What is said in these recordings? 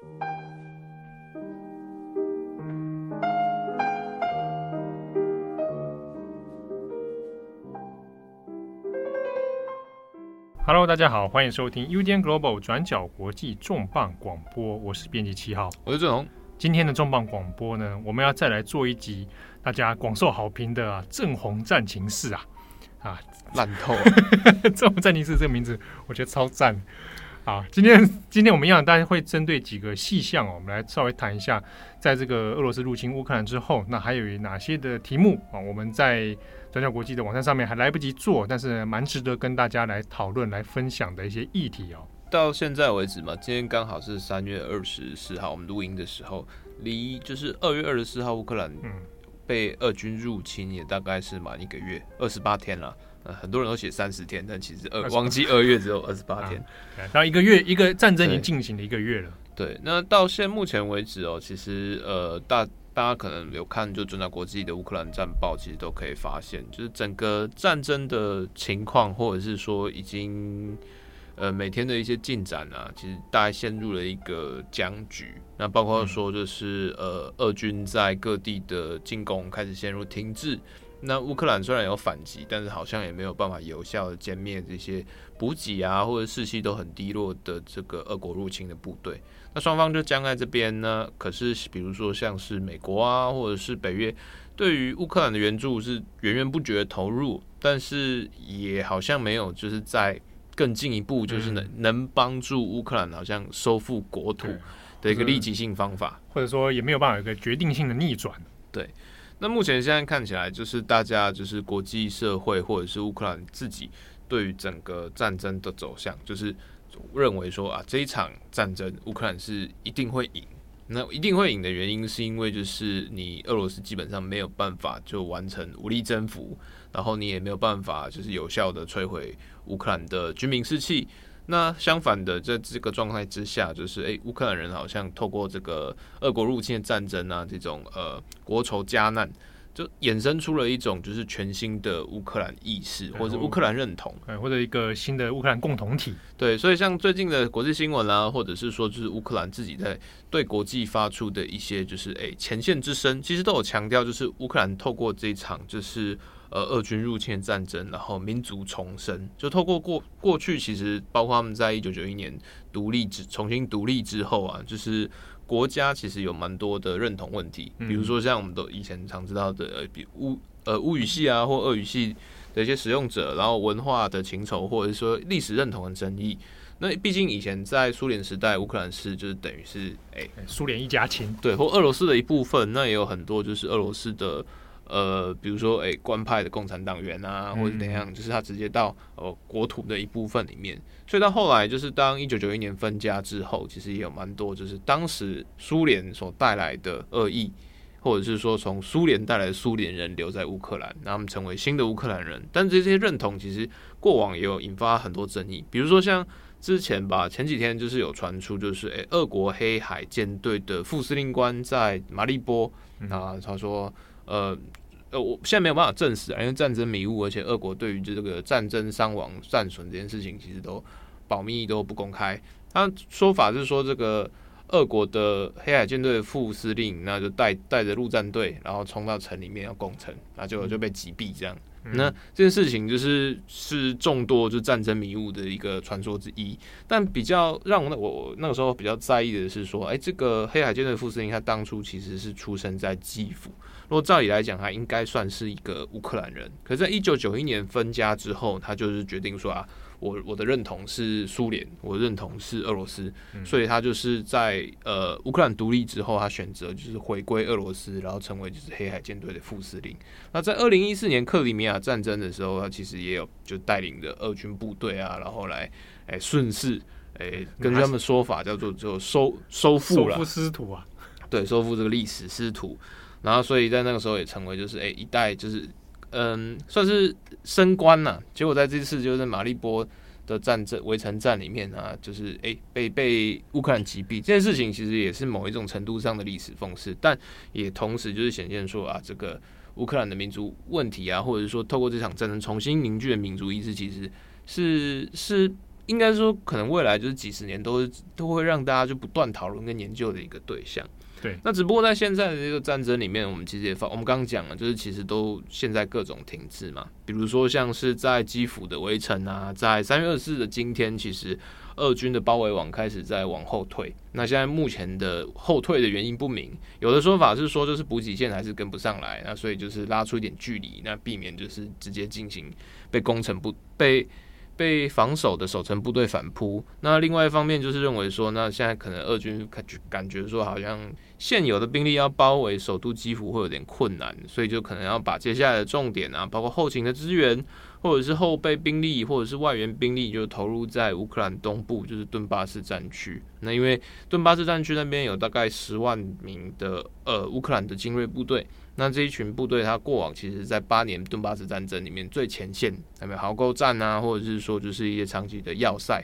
Hello，大家好，欢迎收听 UDN Global 转角国际重磅广播，我是编辑七号，我是郑红。今天的重磅广播呢，我们要再来做一集大家广受好评的啊，郑红战情室啊，啊，烂透了，郑红战情室这个名字我觉得超赞。好，今天今天我们一样，大家会针对几个细项哦，我们来稍微谈一下，在这个俄罗斯入侵乌克兰之后，那还有哪些的题目啊？我们在转角国际的网站上面还来不及做，但是蛮值得跟大家来讨论、来分享的一些议题哦。到现在为止嘛，今天刚好是三月二十四号，我们录音的时候，离就是二月二十四号乌克兰被俄军入侵也大概是满一个月，二十八天了。呃，很多人都写三十天，但其实二忘记二月只有二十八天，然后、啊、一个月一个战争已经进行了一个月了。对，对，那到现目前为止哦，其实呃大大家可能有看就转角国际的乌克兰战报，其实都可以发现，就是整个战争的情况，或者是说已经呃每天的一些进展啊，其实大概陷入了一个僵局。那包括说就是、嗯、呃俄军在各地的进攻开始陷入停滞。那乌克兰虽然有反击，但是好像也没有办法有效的歼灭这些补给啊，或者士气都很低落的这个俄国入侵的部队。那双方就僵在这边呢。可是，比如说像是美国啊，或者是北约，对于乌克兰的援助是源源不绝的投入，但是也好像没有就是在更进一步，就是能、嗯、能帮助乌克兰好像收复国土的一个立即性方法，或者说也没有办法有一个决定性的逆转。对。那目前现在看起来，就是大家就是国际社会或者是乌克兰自己对于整个战争的走向，就是认为说啊，这一场战争乌克兰是一定会赢。那一定会赢的原因，是因为就是你俄罗斯基本上没有办法就完成武力征服，然后你也没有办法就是有效的摧毁乌克兰的军民士气。那相反的，在这个状态之下，就是诶，乌克兰人好像透过这个俄国入侵的战争啊，这种呃国仇家难，就衍生出了一种就是全新的乌克兰意识，或者乌克兰认同，或者一个新的乌克兰共同体。对，所以像最近的国际新闻啊，或者是说就是乌克兰自己在对国际发出的一些就是诶前线之声，其实都有强调，就是乌克兰透过这一场就是。呃，俄军入侵战争，然后民族重生，就透过过过去，其实包括他们在一九九一年独立之重新独立之后啊，就是国家其实有蛮多的认同问题，比如说像我们都以前常知道的，呃，比乌呃乌语系啊或俄语系的一些使用者，然后文化的情仇，或者是说历史认同的争议。那毕竟以前在苏联时代，乌克兰是就是等于是哎苏联一家亲，对，或俄罗斯的一部分，那也有很多就是俄罗斯的。呃，比如说，诶、欸，官派的共产党员啊，或者怎样，就是他直接到呃国土的一部分里面。所以到后来，就是当一九九一年分家之后，其实也有蛮多，就是当时苏联所带来的恶意，或者是说从苏联带来的苏联人留在乌克兰，让他们成为新的乌克兰人。但这些认同其实过往也有引发很多争议，比如说像之前吧，前几天就是有传出，就是诶，俄国黑海舰队的副司令官在马利波，啊，他说，呃。呃，我现在没有办法证实啊，因为战争迷雾，而且俄国对于这个战争伤亡战损这件事情，其实都保密都不公开。他说法是说，这个俄国的黑海舰队副司令，那就带带着陆战队，然后冲到城里面要攻城，那就就被击毙这样。嗯、那这件事情就是是众多就战争迷雾的一个传说之一。但比较让我我那个时候比较在意的是说，哎，这个黑海舰队副司令他当初其实是出生在基辅。如果照理来讲，他应该算是一个乌克兰人。可是在一九九一年分家之后，他就是决定说啊，我我的认同是苏联，我的认同是俄罗斯，嗯、所以他就是在呃乌克兰独立之后，他选择就是回归俄罗斯，然后成为就是黑海舰队的副司令。那在二零一四年克里米亚战争的时候，他其实也有就带领着俄军部队啊，然后来哎顺势哎根据他们说法叫做就收收复了收复失土啊，对，收复这个历史失土。然后，所以在那个时候也成为就是诶一代就是嗯算是升官呐、结果在这次就是马利波的战争围城战里面啊，就是诶被被乌克兰击毙这件事情，其实也是某一种程度上的历史讽刺，但也同时就是显现说啊，这个乌克兰的民族问题啊，或者是说透过这场战争重新凝聚的民族意识，其实是是应该说可能未来就是几十年都都会让大家就不断讨论跟研究的一个对象。对，那只不过在现在的这个战争里面，我们其实也发，我们刚刚讲了，就是其实都现在各种停滞嘛，比如说像是在基辅的围城啊，在三月二十四的今天，其实俄军的包围网开始在往后退。那现在目前的后退的原因不明，有的说法是说就是补给线还是跟不上来，那所以就是拉出一点距离，那避免就是直接进行被攻城不被。被防守的守城部队反扑，那另外一方面就是认为说，那现在可能俄军感觉感觉说，好像现有的兵力要包围首都基辅会有点困难，所以就可能要把接下来的重点啊，包括后勤的资源，或者是后备兵力，或者是外援兵力，就投入在乌克兰东部，就是顿巴斯战区。那因为顿巴斯战区那边有大概十万名的呃乌克兰的精锐部队。那这一群部队，他过往其实，在八年顿巴斯战争里面最前线，有没有壕沟战啊，或者是说就是一些长期的要塞，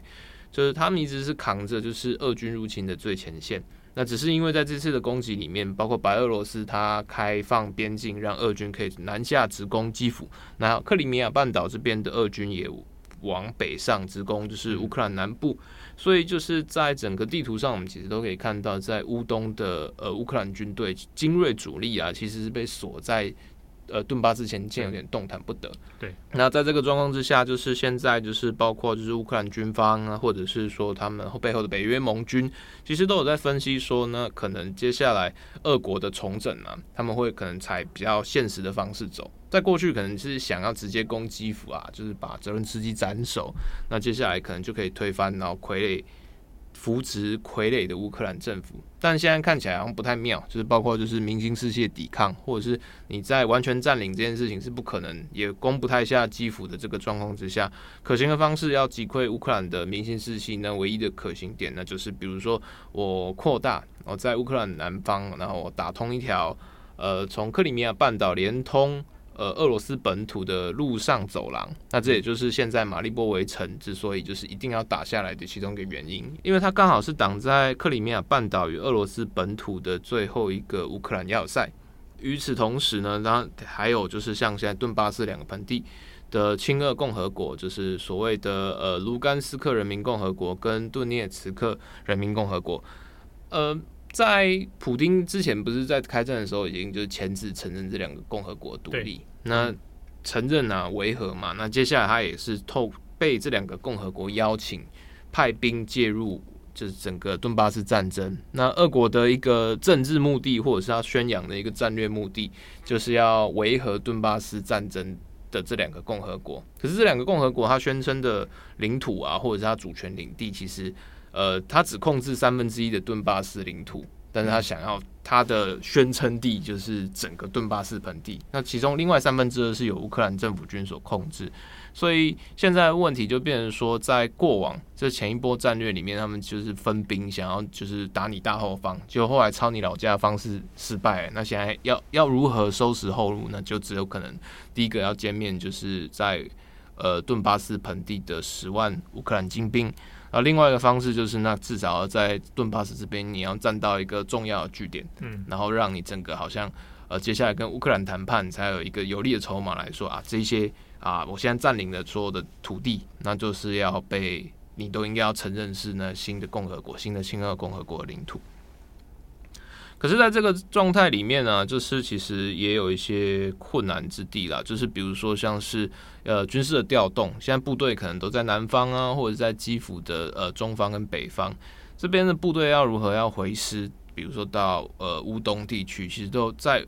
就是他们一直是扛着就是俄军入侵的最前线。那只是因为在这次的攻击里面，包括白俄罗斯它开放边境，让俄军可以南下直攻基辅，那克里米亚半岛这边的俄军也往北上直攻，就是乌克兰南部。所以就是在整个地图上，我们其实都可以看到，在乌东的呃乌克兰军队精锐主力啊，其实是被锁在呃顿巴斯前线，有点动弹不得。对。那在这个状况之下，就是现在就是包括就是乌克兰军方啊，或者是说他们背后的北约盟军，其实都有在分析说呢，可能接下来俄国的重整啊，他们会可能采比较现实的方式走。在过去可能是想要直接攻基辅啊，就是把泽伦斯基斩首，那接下来可能就可以推翻，然后傀儡扶植傀儡的乌克兰政府。但现在看起来好像不太妙，就是包括就是民心士气的抵抗，或者是你在完全占领这件事情是不可能，也攻不太下基辅的这个状况之下，可行的方式要击溃乌克兰的民心士气，那唯一的可行点呢，就是比如说我扩大，我在乌克兰南方，然后我打通一条呃从克里米亚半岛连通。呃，俄罗斯本土的陆上走廊，那这也就是现在马利波维城之所以就是一定要打下来的其中一个原因，因为它刚好是挡在克里米亚半岛与俄罗斯本土的最后一个乌克兰要塞。与此同时呢，然后还有就是像现在顿巴斯两个盆地的亲俄共和国，就是所谓的呃卢甘斯克人民共和国跟顿涅茨克人民共和国，呃。在普丁之前，不是在开战的时候已经就是签字承认这两个共和国独立。那承认啊，维和嘛。那接下来他也是透被这两个共和国邀请派兵介入，就是整个顿巴斯战争。那俄国的一个政治目的，或者是他宣扬的一个战略目的，就是要维和顿巴斯战争的这两个共和国。可是这两个共和国，他宣称的领土啊，或者是他主权领地，其实。呃，他只控制三分之一的顿巴斯领土，但是他想要他的宣称地就是整个顿巴斯盆地，那其中另外三分之二是由乌克兰政府军所控制，所以现在问题就变成说，在过往这前一波战略里面，他们就是分兵想要就是打你大后方，结果后来抄你老家的方式失败，那现在要要如何收拾后路呢？就只有可能第一个要歼灭就是在呃顿巴斯盆地的十万乌克兰精兵。而另外一个方式就是，那至少要在顿巴斯这边，你要站到一个重要的据点，嗯，然后让你整个好像，呃，接下来跟乌克兰谈判才有一个有力的筹码来说啊，这些啊，我现在占领的所有的土地，那就是要被你都应该要承认是那新的共和国、新的亲俄共和国的领土。可是，在这个状态里面呢，就是其实也有一些困难之地啦。就是比如说，像是呃军事的调动，现在部队可能都在南方啊，或者在基辅的呃中方跟北方这边的部队要如何要回师，比如说到呃乌东地区，其实都在。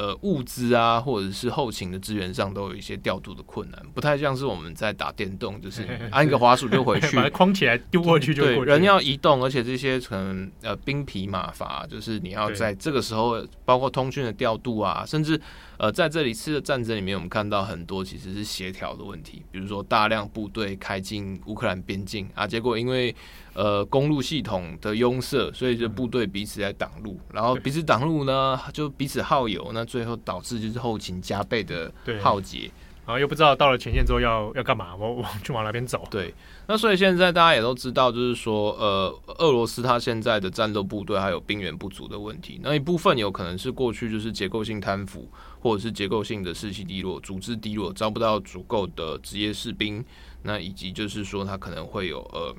呃，物资啊，或者是后勤的资源上，都有一些调度的困难，不太像是我们在打电动，就是 按一个滑鼠就回去，把它框起来丢过去就过去。对，人要移动，而且这些可能呃兵疲马乏，就是你要在这个时候，包括通讯的调度啊，甚至呃在这里次的战争里面，我们看到很多其实是协调的问题，比如说大量部队开进乌克兰边境啊，结果因为呃，公路系统的拥塞，所以就部队彼此在挡路，然后彼此挡路呢，就彼此耗油，那最后导致就是后勤加倍的耗竭，然后又不知道到了前线之后要要干嘛，我 我就往哪边走。对，那所以现在大家也都知道，就是说，呃，俄罗斯它现在的战斗部队还有兵源不足的问题，那一部分有可能是过去就是结构性贪腐，或者是结构性的士气低落、组织低落，招不到足够的职业士兵。那以及就是说他可能会有呃。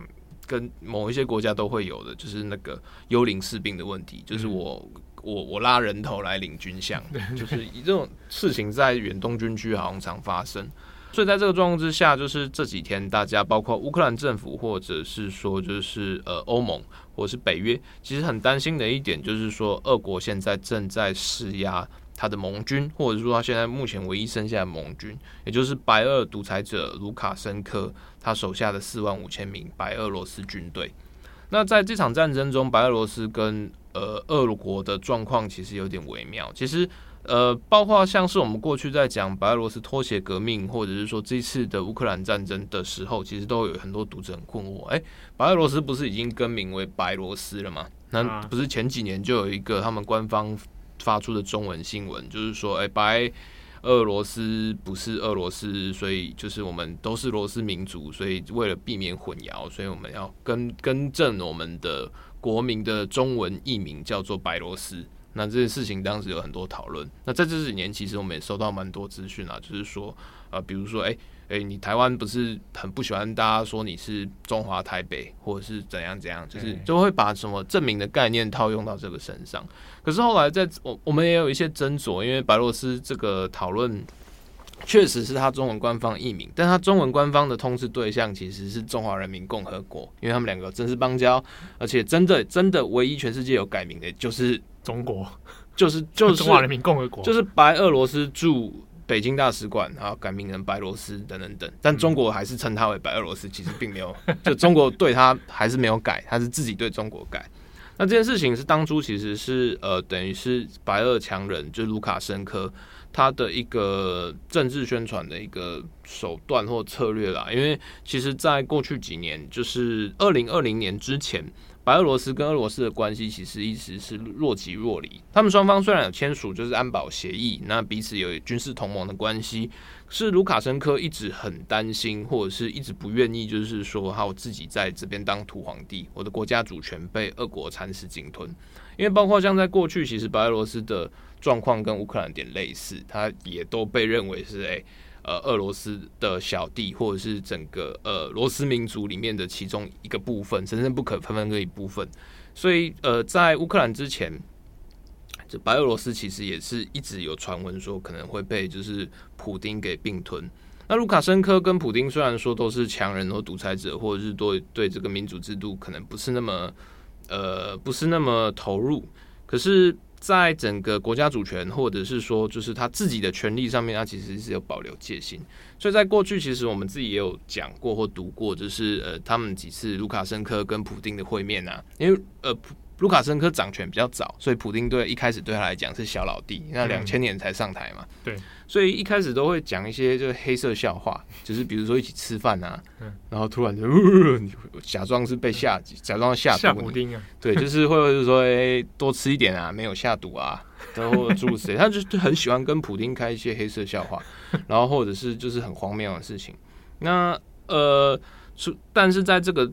跟某一些国家都会有的，就是那个幽灵士兵的问题，就是我我我拉人头来领军饷，就是以这种事情在远东军区好像常发生，所以在这个状况之下，就是这几天大家包括乌克兰政府，或者是说就是呃欧盟或者是北约，其实很担心的一点就是说，俄国现在正在施压。他的盟军，或者说他现在目前唯一剩下的盟军，也就是白俄独裁者卢卡申科他手下的四万五千名白俄罗斯军队。那在这场战争中，白俄罗斯跟呃俄国的状况其实有点微妙。其实呃，包括像是我们过去在讲白俄罗斯脱鞋革命，或者是说这次的乌克兰战争的时候，其实都有很多读者很困惑：哎，白俄罗斯不是已经更名为白罗斯了吗？那不是前几年就有一个他们官方。发出的中文新闻就是说，哎、欸，白俄罗斯不是俄罗斯，所以就是我们都是罗斯民族，所以为了避免混淆，所以我们要更更正我们的国民的中文译名叫做白罗斯。那这件事情当时有很多讨论。那在这几年，其实我们也收到蛮多资讯啊，就是说，呃，比如说，哎、欸。诶、欸，你台湾不是很不喜欢大家说你是中华台北，或者是怎样怎样，就是就会把什么证明的概念套用到这个身上。可是后来在我我们也有一些斟酌，因为白罗斯这个讨论确实是他中文官方译名，但他中文官方的通知对象其实是中华人民共和国，因为他们两个真是邦交，而且真的真的唯一全世界有改名的就是中国，就是就是 中华人民共和国，就是白俄罗斯驻。北京大使馆，然后改名成白罗斯等等等，但中国还是称它为白俄罗斯，其实并没有，就中国对它还是没有改，它是自己对中国改。那这件事情是当初其实是呃，等于是白俄强人，就是卢卡申科他的一个政治宣传的一个手段或策略啦，因为其实在过去几年，就是二零二零年之前。白俄罗斯跟俄罗斯的关系其实一直是若即若离。他们双方虽然有签署就是安保协议，那彼此有军事同盟的关系，是卢卡申科一直很担心，或者是一直不愿意，就是说，哈，我自己在这边当土皇帝，我的国家主权被俄国蚕食鲸吞。因为包括像在过去，其实白俄罗斯的状况跟乌克兰有点类似，他也都被认为是诶。呃，俄罗斯的小弟，或者是整个呃罗斯民族里面的其中一个部分，神圣不可分分割一部分。所以，呃，在乌克兰之前，这白俄罗斯其实也是一直有传闻说可能会被就是普丁给并吞。那卢卡申科跟普丁虽然说都是强人或独裁者，或者是对对这个民主制度可能不是那么呃不是那么投入，可是。在整个国家主权，或者是说，就是他自己的权利上面，他其实是有保留戒心。所以在过去，其实我们自己也有讲过或读过，就是呃，他们几次卢卡申科跟普丁的会面啊，因为呃。卢卡申科掌权比较早，所以普丁对一开始对他来讲是小老弟。那两千年才上台嘛，嗯、对，所以一开始都会讲一些就是黑色笑话，就是比如说一起吃饭啊，嗯、然后突然就、呃、假装是被下，假装下毒。普丁啊，对，就是会不会说哎、欸、多吃一点啊，没有下毒啊，然后诸如此类，他就很喜欢跟普丁开一些黑色笑话，然后或者是就是很荒谬的事情。那呃，但是在这个。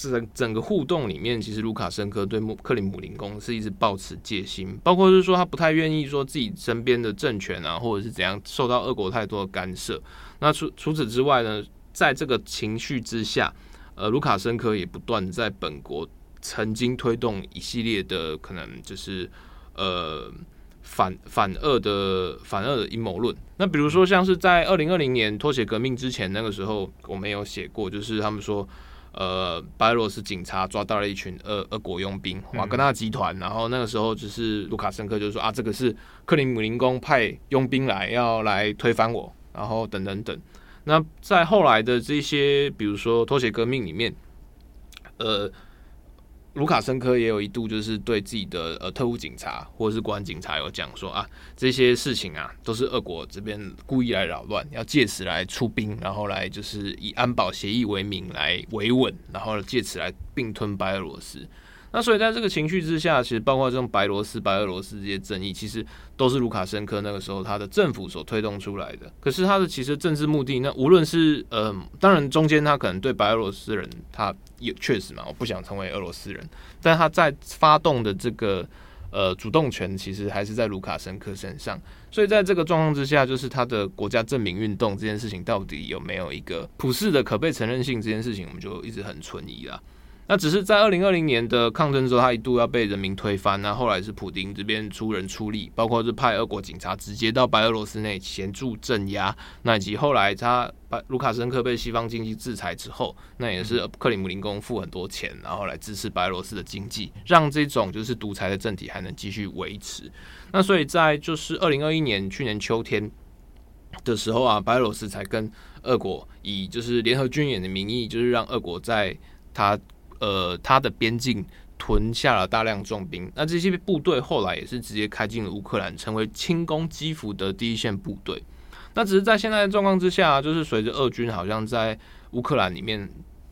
整整个互动里面，其实卢卡申科对克里姆林宫是一直抱持戒心，包括是说他不太愿意说自己身边的政权啊，或者是怎样受到俄国太多的干涉。那除除此之外呢，在这个情绪之下，呃，卢卡申科也不断在本国曾经推动一系列的可能就是呃反反俄的反俄的阴谋论。那比如说像是在二零二零年脱鞋革命之前那个时候，我们有写过，就是他们说。呃，白俄罗斯警察抓到了一群俄俄国佣兵，瓦格纳集团。然后那个时候，就是卢卡申科就说啊，这个是克里姆林宫派佣兵来要来推翻我，然后等等等。那在后来的这些，比如说拖鞋革命里面，呃。卢卡申科也有一度就是对自己的呃特务警察或者是国安警察有讲说啊，这些事情啊都是俄国这边故意来扰乱，要借此来出兵，然后来就是以安保协议为名来维稳，然后借此来并吞白俄罗斯。那所以在这个情绪之下，其实包括这种白罗斯、白俄罗斯这些争议，其实都是卢卡申科那个时候他的政府所推动出来的。可是他的其实政治目的，那无论是呃，当然中间他可能对白俄罗斯人，他也确实嘛，我不想成为俄罗斯人，但他在发动的这个呃，主动权其实还是在卢卡申科身上，所以在这个状况之下，就是他的国家证明运动这件事情到底有没有一个普世的可被承认性，这件事情我们就一直很存疑啦。那只是在二零二零年的抗争之后，他一度要被人民推翻，那后来是普丁这边出人出力，包括是派俄国警察直接到白俄罗斯内协助镇压，那以及后来他把卢卡申科被西方经济制裁之后，那也是克里姆林宫付很多钱，然后来支持白俄罗斯的经济，让这种就是独裁的政体还能继续维持。那所以在就是二零二一年去年秋天的时候啊，白俄罗斯才跟俄国以就是联合军演的名义，就是让俄国在他。呃，他的边境囤下了大量重兵，那这些部队后来也是直接开进了乌克兰，成为轻攻基辅的第一线部队。那只是在现在的状况之下，就是随着俄军好像在乌克兰里面。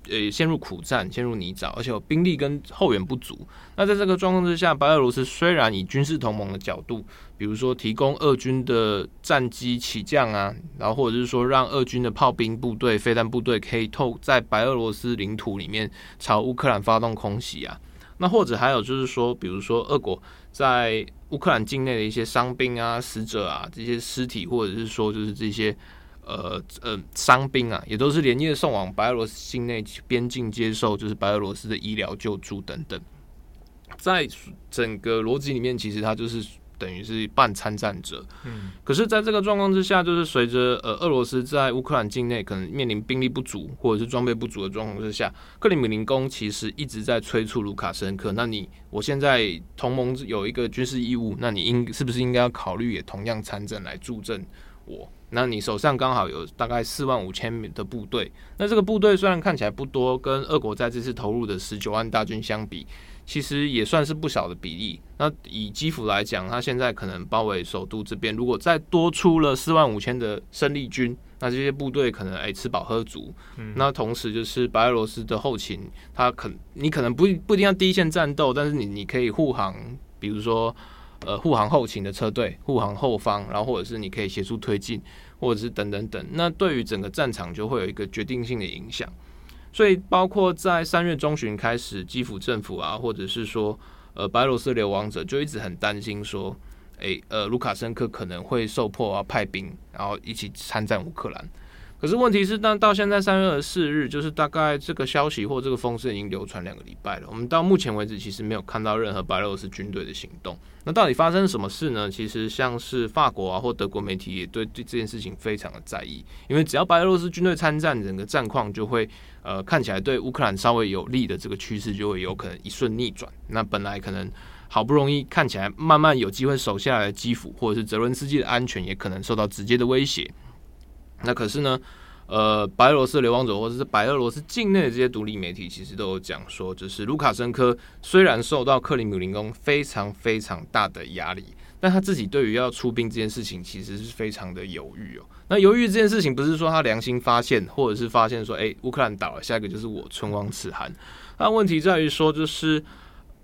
呃，陷入苦战，陷入泥沼，而且有兵力跟后援不足。那在这个状况之下，白俄罗斯虽然以军事同盟的角度，比如说提供俄军的战机起降啊，然后或者是说让俄军的炮兵部队、飞弹部队可以透在白俄罗斯领土里面朝乌克兰发动空袭啊，那或者还有就是说，比如说俄国在乌克兰境内的一些伤兵啊、死者啊这些尸体，或者是说就是这些。呃呃，伤兵啊，也都是连夜送往白俄罗斯境内边境接受，就是白俄罗斯的医疗救助等等。在整个逻辑里面，其实他就是等于是半参战者。嗯，可是，在这个状况之下，就是随着呃俄罗斯在乌克兰境内可能面临兵力不足或者是装备不足的状况之下，克里姆林宫其实一直在催促卢卡申科。那你我现在同盟有一个军事义务，那你应是不是应该要考虑也同样参战来助阵我？那你手上刚好有大概四万五千名的部队，那这个部队虽然看起来不多，跟俄国在这次投入的十九万大军相比，其实也算是不小的比例。那以基辅来讲，他现在可能包围首都这边，如果再多出了四万五千的生力军，那这些部队可能哎吃饱喝足。那同时就是白俄罗斯的后勤，他可你可能不不一定要第一线战斗，但是你你可以护航，比如说。呃，护航后勤的车队，护航后方，然后或者是你可以协助推进，或者是等等等，那对于整个战场就会有一个决定性的影响。所以，包括在三月中旬开始，基辅政府啊，或者是说呃白俄罗斯流亡者，就一直很担心说，诶、呃，卢卡申科可能会受迫要派兵，然后一起参战乌克兰。可是问题是，但到现在三月二十四日，就是大概这个消息或这个风声已经流传两个礼拜了。我们到目前为止，其实没有看到任何白俄罗斯军队的行动。那到底发生什么事呢？其实像是法国啊或德国媒体也对对这件事情非常的在意，因为只要白俄罗斯军队参战，整个战况就会呃看起来对乌克兰稍微有利的这个趋势就会有可能一瞬逆转。那本来可能好不容易看起来慢慢有机会守下来的基辅或者是泽伦斯基的安全，也可能受到直接的威胁。那可是呢，呃，白俄罗斯流亡者或者是白俄罗斯境内的这些独立媒体，其实都有讲说，就是卢卡申科虽然受到克里姆林宫非常非常大的压力，但他自己对于要出兵这件事情，其实是非常的犹豫哦。那犹豫这件事情，不是说他良心发现，或者是发现说，哎，乌克兰倒了，下一个就是我，唇亡齿寒。那问题在于说，就是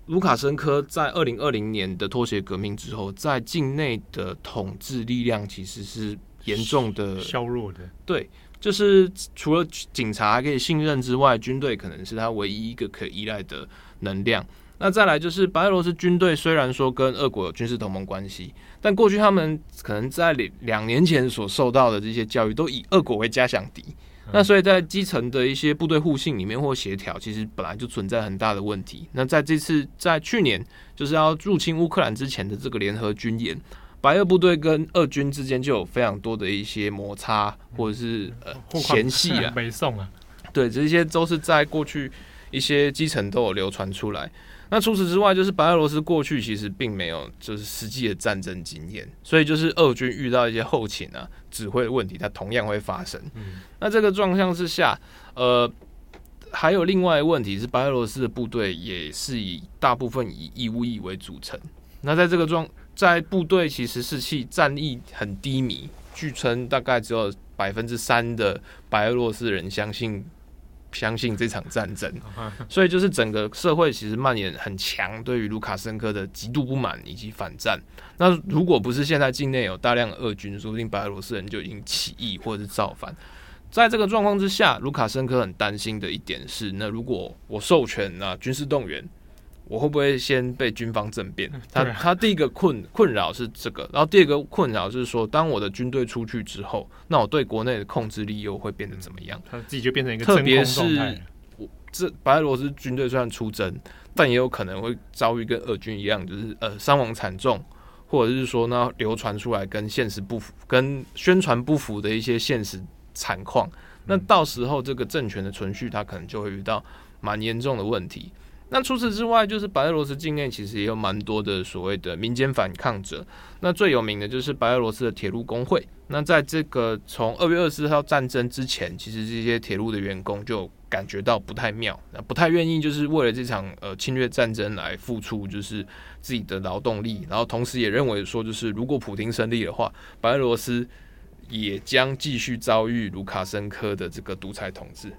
卢卡申科在二零二零年的脱鞋革命之后，在境内的统治力量其实是。严重的削弱的，对，就是除了警察可以信任之外，军队可能是他唯一一个可以依赖的能量。那再来就是白俄罗斯军队，虽然说跟俄国有军事同盟关系，但过去他们可能在两两年前所受到的这些教育，都以俄国为假想敌。那所以在基层的一些部队互信里面或协调，其实本来就存在很大的问题。那在这次在去年就是要入侵乌克兰之前的这个联合军演。白俄部队跟俄军之间就有非常多的一些摩擦，或者是呃嫌隙啊，北宋啊，对，这些都是在过去一些基层都有流传出来。那除此之外，就是白俄罗斯过去其实并没有就是实际的战争经验，所以就是俄军遇到一些后勤啊指挥的问题，它同样会发生。嗯，那这个状况之下，呃，还有另外一个问题是，白俄罗斯的部队也是以大部分以义务役为组成。那在这个状在部队其实士气战役很低迷，据称大概只有百分之三的白俄罗斯人相信相信这场战争，所以就是整个社会其实蔓延很强，对于卢卡申科的极度不满以及反战。那如果不是现在境内有大量的俄军，说不定白俄罗斯人就已经起义或者是造反。在这个状况之下，卢卡申科很担心的一点是，那如果我授权啊军事动员。我会不会先被军方政变？他、啊、他第一个困困扰是这个，然后第二个困扰就是说，当我的军队出去之后，那我对国内的控制力又会变得怎么样？他自己就变成一个特别是我这白俄罗斯军队虽然出征，但也有可能会遭遇跟俄军一样，就是呃伤亡惨重，或者是说呢流传出来跟现实不符、跟宣传不符的一些现实惨况。那到时候这个政权的存续，它可能就会遇到蛮严重的问题。那除此之外，就是白俄罗斯境内其实也有蛮多的所谓的民间反抗者。那最有名的就是白俄罗斯的铁路工会。那在这个从二月二十四号战争之前，其实这些铁路的员工就感觉到不太妙，那不太愿意就是为了这场呃侵略战争来付出就是自己的劳动力，然后同时也认为说，就是如果普京胜利的话，白俄罗斯也将继续遭遇卢卡申科的这个独裁统治。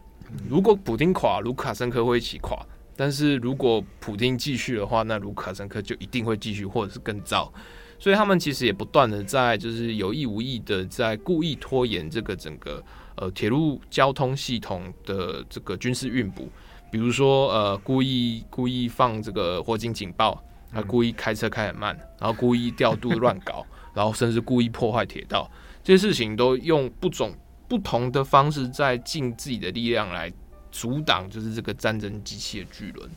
如果普京垮，卢卡申科会一起垮。但是如果普丁继续的话，那卢卡申科就一定会继续，或者是更糟。所以他们其实也不断的在，就是有意无意的在故意拖延这个整个呃铁路交通系统的这个军事运补。比如说呃故意故意放这个火警警报，他故意开车开很慢，然后故意调度乱搞，然后甚至故意破坏铁道，这些事情都用不种不同的方式在尽自己的力量来。阻挡就是这个战争机器的巨轮，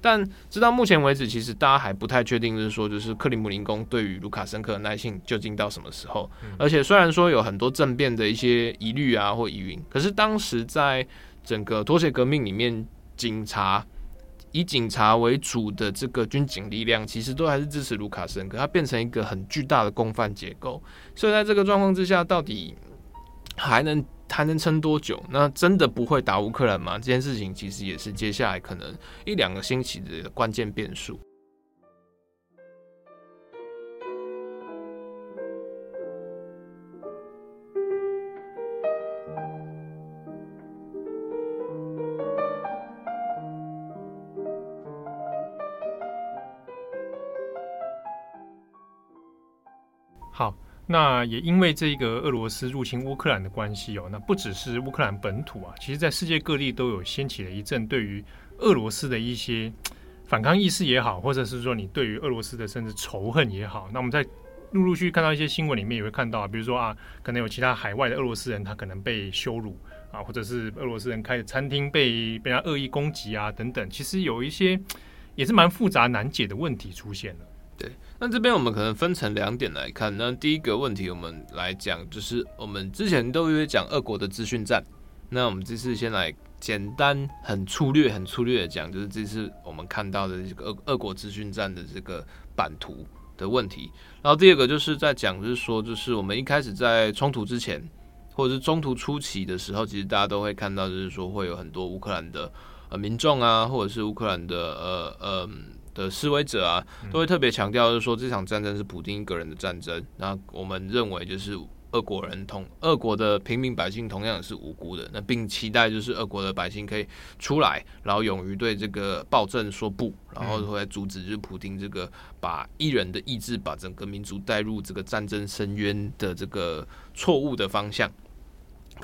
但直到目前为止，其实大家还不太确定，就是说，就是克里姆林宫对于卢卡申科的耐性究竟到什么时候。而且虽然说有很多政变的一些疑虑啊或疑云，可是当时在整个脱鞋革命里面，警察以警察为主的这个军警力量，其实都还是支持卢卡申科，它变成一个很巨大的共犯结构。所以在这个状况之下，到底还能？还能撑多久？那真的不会打乌克兰吗？这件事情其实也是接下来可能一两个星期的关键变数。那也因为这个俄罗斯入侵乌克兰的关系哦，那不只是乌克兰本土啊，其实在世界各地都有掀起了一阵对于俄罗斯的一些反抗意识也好，或者是说你对于俄罗斯的甚至仇恨也好。那我们在陆陆续续看到一些新闻里面也会看到，比如说啊，可能有其他海外的俄罗斯人他可能被羞辱啊，或者是俄罗斯人开的餐厅被被人家恶意攻击啊等等，其实有一些也是蛮复杂难解的问题出现了。对，那这边我们可能分成两点来看。那第一个问题，我们来讲，就是我们之前都有讲俄国的资讯战。那我们这次先来简单、很粗略、很粗略的讲，就是这次我们看到的这个俄俄国资讯战的这个版图的问题。然后第二个就是在讲，就是说，就是我们一开始在冲突之前，或者是中途初期的时候，其实大家都会看到，就是说会有很多乌克兰的呃民众啊，或者是乌克兰的呃呃。的示威者啊，都会特别强调，就是说这场战争是普丁一个人的战争。那我们认为，就是俄国人同俄国的平民百姓同样也是无辜的。那并期待就是俄国的百姓可以出来，然后勇于对这个暴政说不，然后会来阻止就是普丁这个把一人的意志把整个民族带入这个战争深渊的这个错误的方向。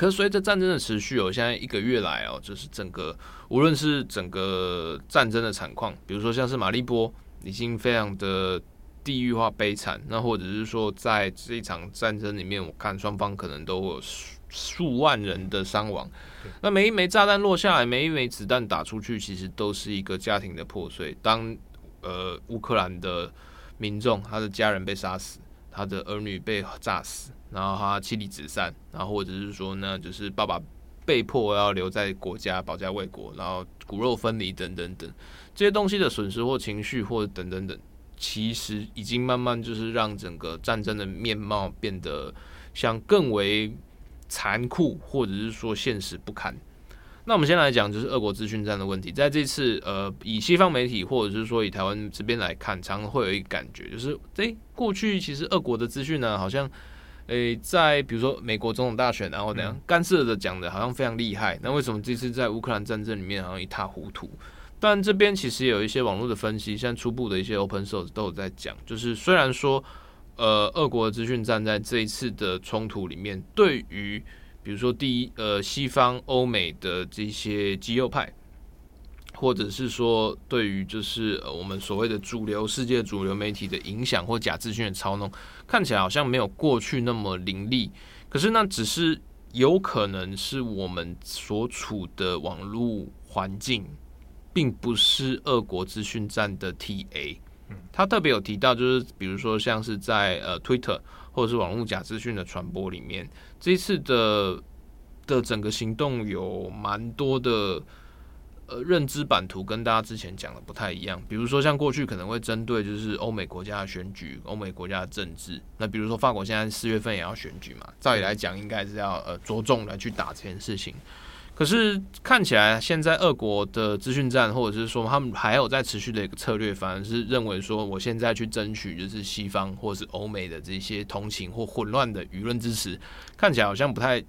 可是随着战争的持续哦，现在一个月来哦，就是整个无论是整个战争的惨况，比如说像是马利波已经非常的地域化悲惨，那或者是说在这一场战争里面，我看双方可能都有数数万人的伤亡。那每一枚炸弹落下来，每一枚子弹打出去，其实都是一个家庭的破碎。当呃乌克兰的民众他的家人被杀死，他的儿女被炸死。然后他妻离子散，然后或者是说呢，就是爸爸被迫要留在国家保家卫国，然后骨肉分离等等等这些东西的损失或情绪或等等等，其实已经慢慢就是让整个战争的面貌变得像更为残酷，或者是说现实不堪。那我们先来讲，就是俄国资讯战的问题。在这次，呃，以西方媒体或者是说以台湾这边来看，常常会有一个感觉，就是诶，过去其实俄国的资讯呢，好像。诶，在比如说美国总统大选，然后怎样干涉的讲的好像非常厉害，那为什么这次在乌克兰战争里面好像一塌糊涂？但这边其实也有一些网络的分析，像初步的一些 open source 都有在讲，就是虽然说，呃，俄国的资讯站在这一次的冲突里面，对于比如说第一，呃，西方欧美的这些极右派，或者是说对于就是呃我们所谓的主流世界主流媒体的影响或假资讯的操弄，看起来好像没有过去那么凌厉。可是那只是有可能是我们所处的网络环境，并不是俄国资讯站的 TA。他特别有提到，就是比如说像是在呃 Twitter 或者是网络假资讯的传播里面，这一次的的整个行动有蛮多的。呃，认知版图跟大家之前讲的不太一样。比如说，像过去可能会针对就是欧美国家的选举、欧美国家的政治。那比如说，法国现在四月份也要选举嘛，照理来讲，应该是要呃着重来去打这件事情。可是看起来，现在俄国的资讯战，或者是说他们还有在持续的一个策略，反而是认为说，我现在去争取就是西方或是欧美的这些同情或混乱的舆论支持，看起来好像不太。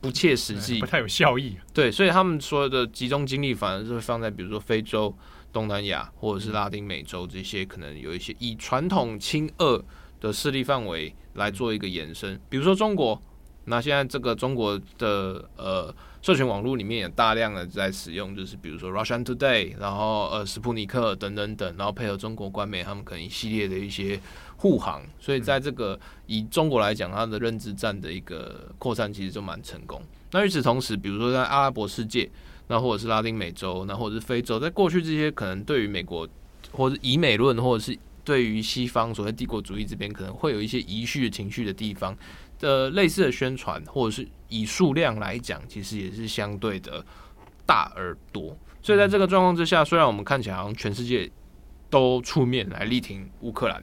不切实际，不太有效益。对，所以他们所有的集中精力，反而是会放在比如说非洲、东南亚或者是拉丁美洲这些可能有一些以传统亲俄的势力范围来做一个延伸。比如说中国，那现在这个中国的呃社群网络里面也大量的在使用，就是比如说 Russian Today，然后呃斯普尼克等等等，然后配合中国官媒，他们可能一系列的一些。护航，所以在这个以中国来讲，它的认知战的一个扩散其实就蛮成功。那与此同时，比如说在阿拉伯世界，那或者是拉丁美洲，那或者是非洲，在过去这些可能对于美国或者以美论，或者是对于西方所谓帝国主义这边可能会有一些疑绪的情绪的地方的类似的宣传，或者是以数量来讲，其实也是相对的大而多。所以在这个状况之下，虽然我们看起来好像全世界都出面来力挺乌克兰。